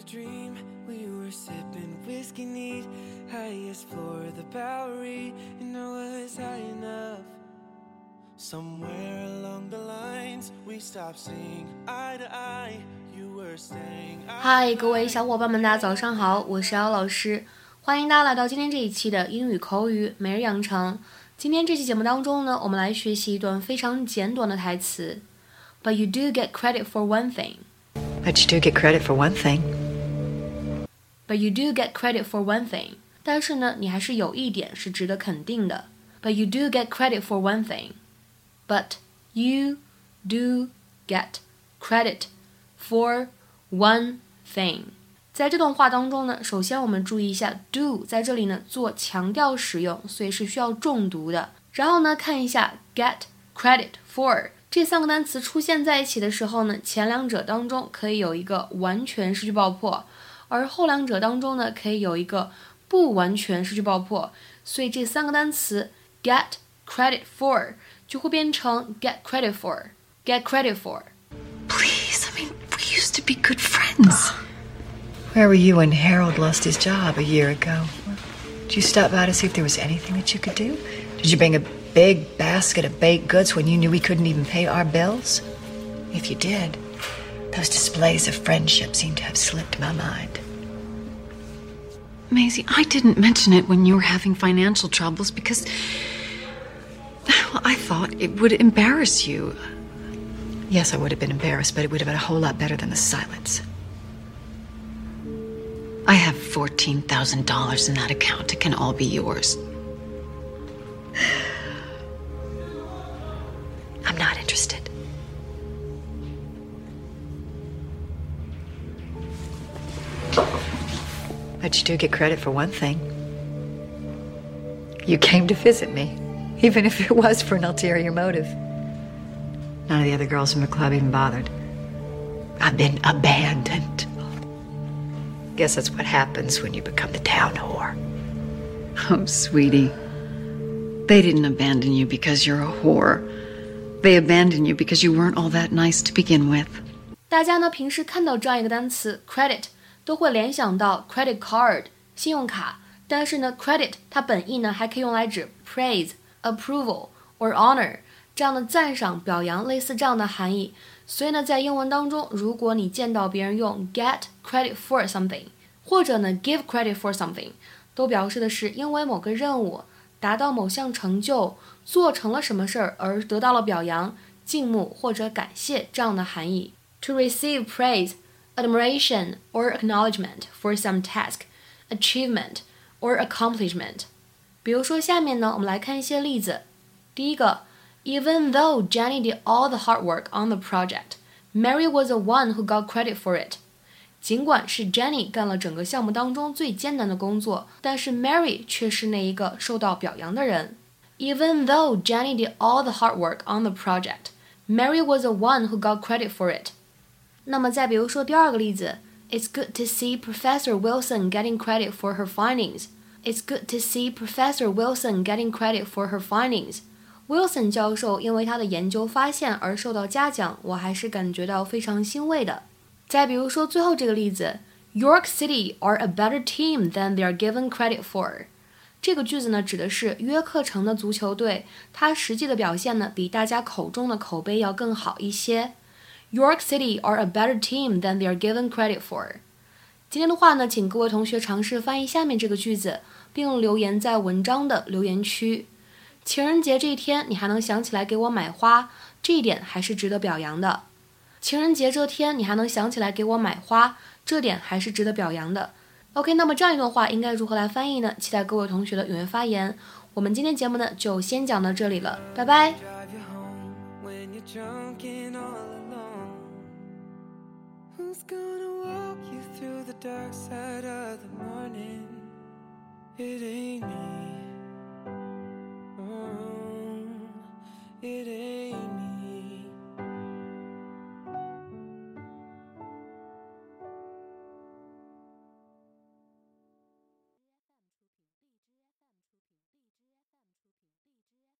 a dream. We were sipping whiskey neat, highest floor of the Bowery, and I was high enough. Somewhere along the lines, we stopped seeing eye to eye. You were staying. 嗨，各位小伙伴们，大家早上好，我是姚老师，欢迎大家来到今天这一期的英语口语每日养成。今天这期节目当中呢，我们来学习一段非常简短的台词。But you do get credit for one thing. But you do get credit for one thing. But you do get credit for one thing. 但是呢，你还是有一点是值得肯定的。But you do get credit for one thing. But you do get credit for one thing. 在这段话当中呢，首先我们注意一下 do 在这里呢做强调使用，所以是需要重读的。然后呢，看一下 get credit for 这三个单词出现在一起的时候呢，前两者当中可以有一个完全失去爆破。 而后两者当中呢，可以有一个不完全失去爆破，所以这三个单词 get credit for 就会变成 get credit for，get credit for。 Please, I mean, we used to be good friends. Where were you when Harold lost his job a year ago? Did you stop by to see if there was anything that you could do? Did you bring a big basket of baked goods when you knew we couldn't even pay our bills? If you did, those displays of friendship seem to have slipped my mind. Maisy, I didn't mention it when you were having financial troubles because well, I thought it would embarrass you. Yes, I would have been embarrassed, but it would have been a whole lot better than the silence. I have $14,000 in that account. It can all be yours. But you do get credit for one thing. You came to visit me, even if it was for an ulterior motive. None of the other girls from the club even bothered. I've been abandoned. Guess that's what happens when you become the town whore. Oh, sweetie. They didn't abandon you because you're a whore. They abandoned you because you weren't all that nice to begin with. 大家呢平时看到这样一个单词 credit 都会联想到 credit card 信用卡，但是呢 credit 它本意呢还可以用来指 praise、approval or honor 这样的赞赏、表扬，类似这样的含义。所以呢，在英文当中，如果你见到别人用 get credit for something，或者呢 give credit for something，都表示的是因为某个任务达到某项成就，做成了什么事儿而得到了表扬、敬慕或者感谢这样的含义。To receive praise, admiration, or acknowledgement for some task, achievement, or accomplishment。比如说，下面呢，我们来看一些例子。第一个，Even though Jenny did all the hard work on the project, Mary was the one who got credit for it。尽管是 Jenny 干了整个项目当中最艰难的工作，但是 Mary 却是那一个受到表扬的人。Even though Jenny did all the hard work on the project, Mary was the one who got credit for it。 那么再比如说第二个例子，It's good to see Professor Wilson getting credit for her findings. It's good to see Professor Wilson getting credit for her findings. Wilson 教授因为他的研究发现而受到嘉奖，我还是感觉到非常欣慰的。再比如说最后这个例子，York City are a better team than they are given credit for。这个句子呢，指的是约克城的足球队，它实际的表现呢，比大家口中的口碑要更好一些。York City are a better team than they are given credit for。今天的话呢，请各位同学尝试翻译下面这个句子，并留言在文章的留言区。情人节这一天，你还能想起来给我买花，这一点还是值得表扬的。情人节这天，你还能想起来给我买花，这点还是值得表扬的。OK，那么这样一段话应该如何来翻译呢？期待各位同学的踊跃发言。我们今天节目呢，就先讲到这里了，拜拜。Drive you home when you're drunk and all alone. Who's gonna walk you through the dark side of the morning? It ain't me.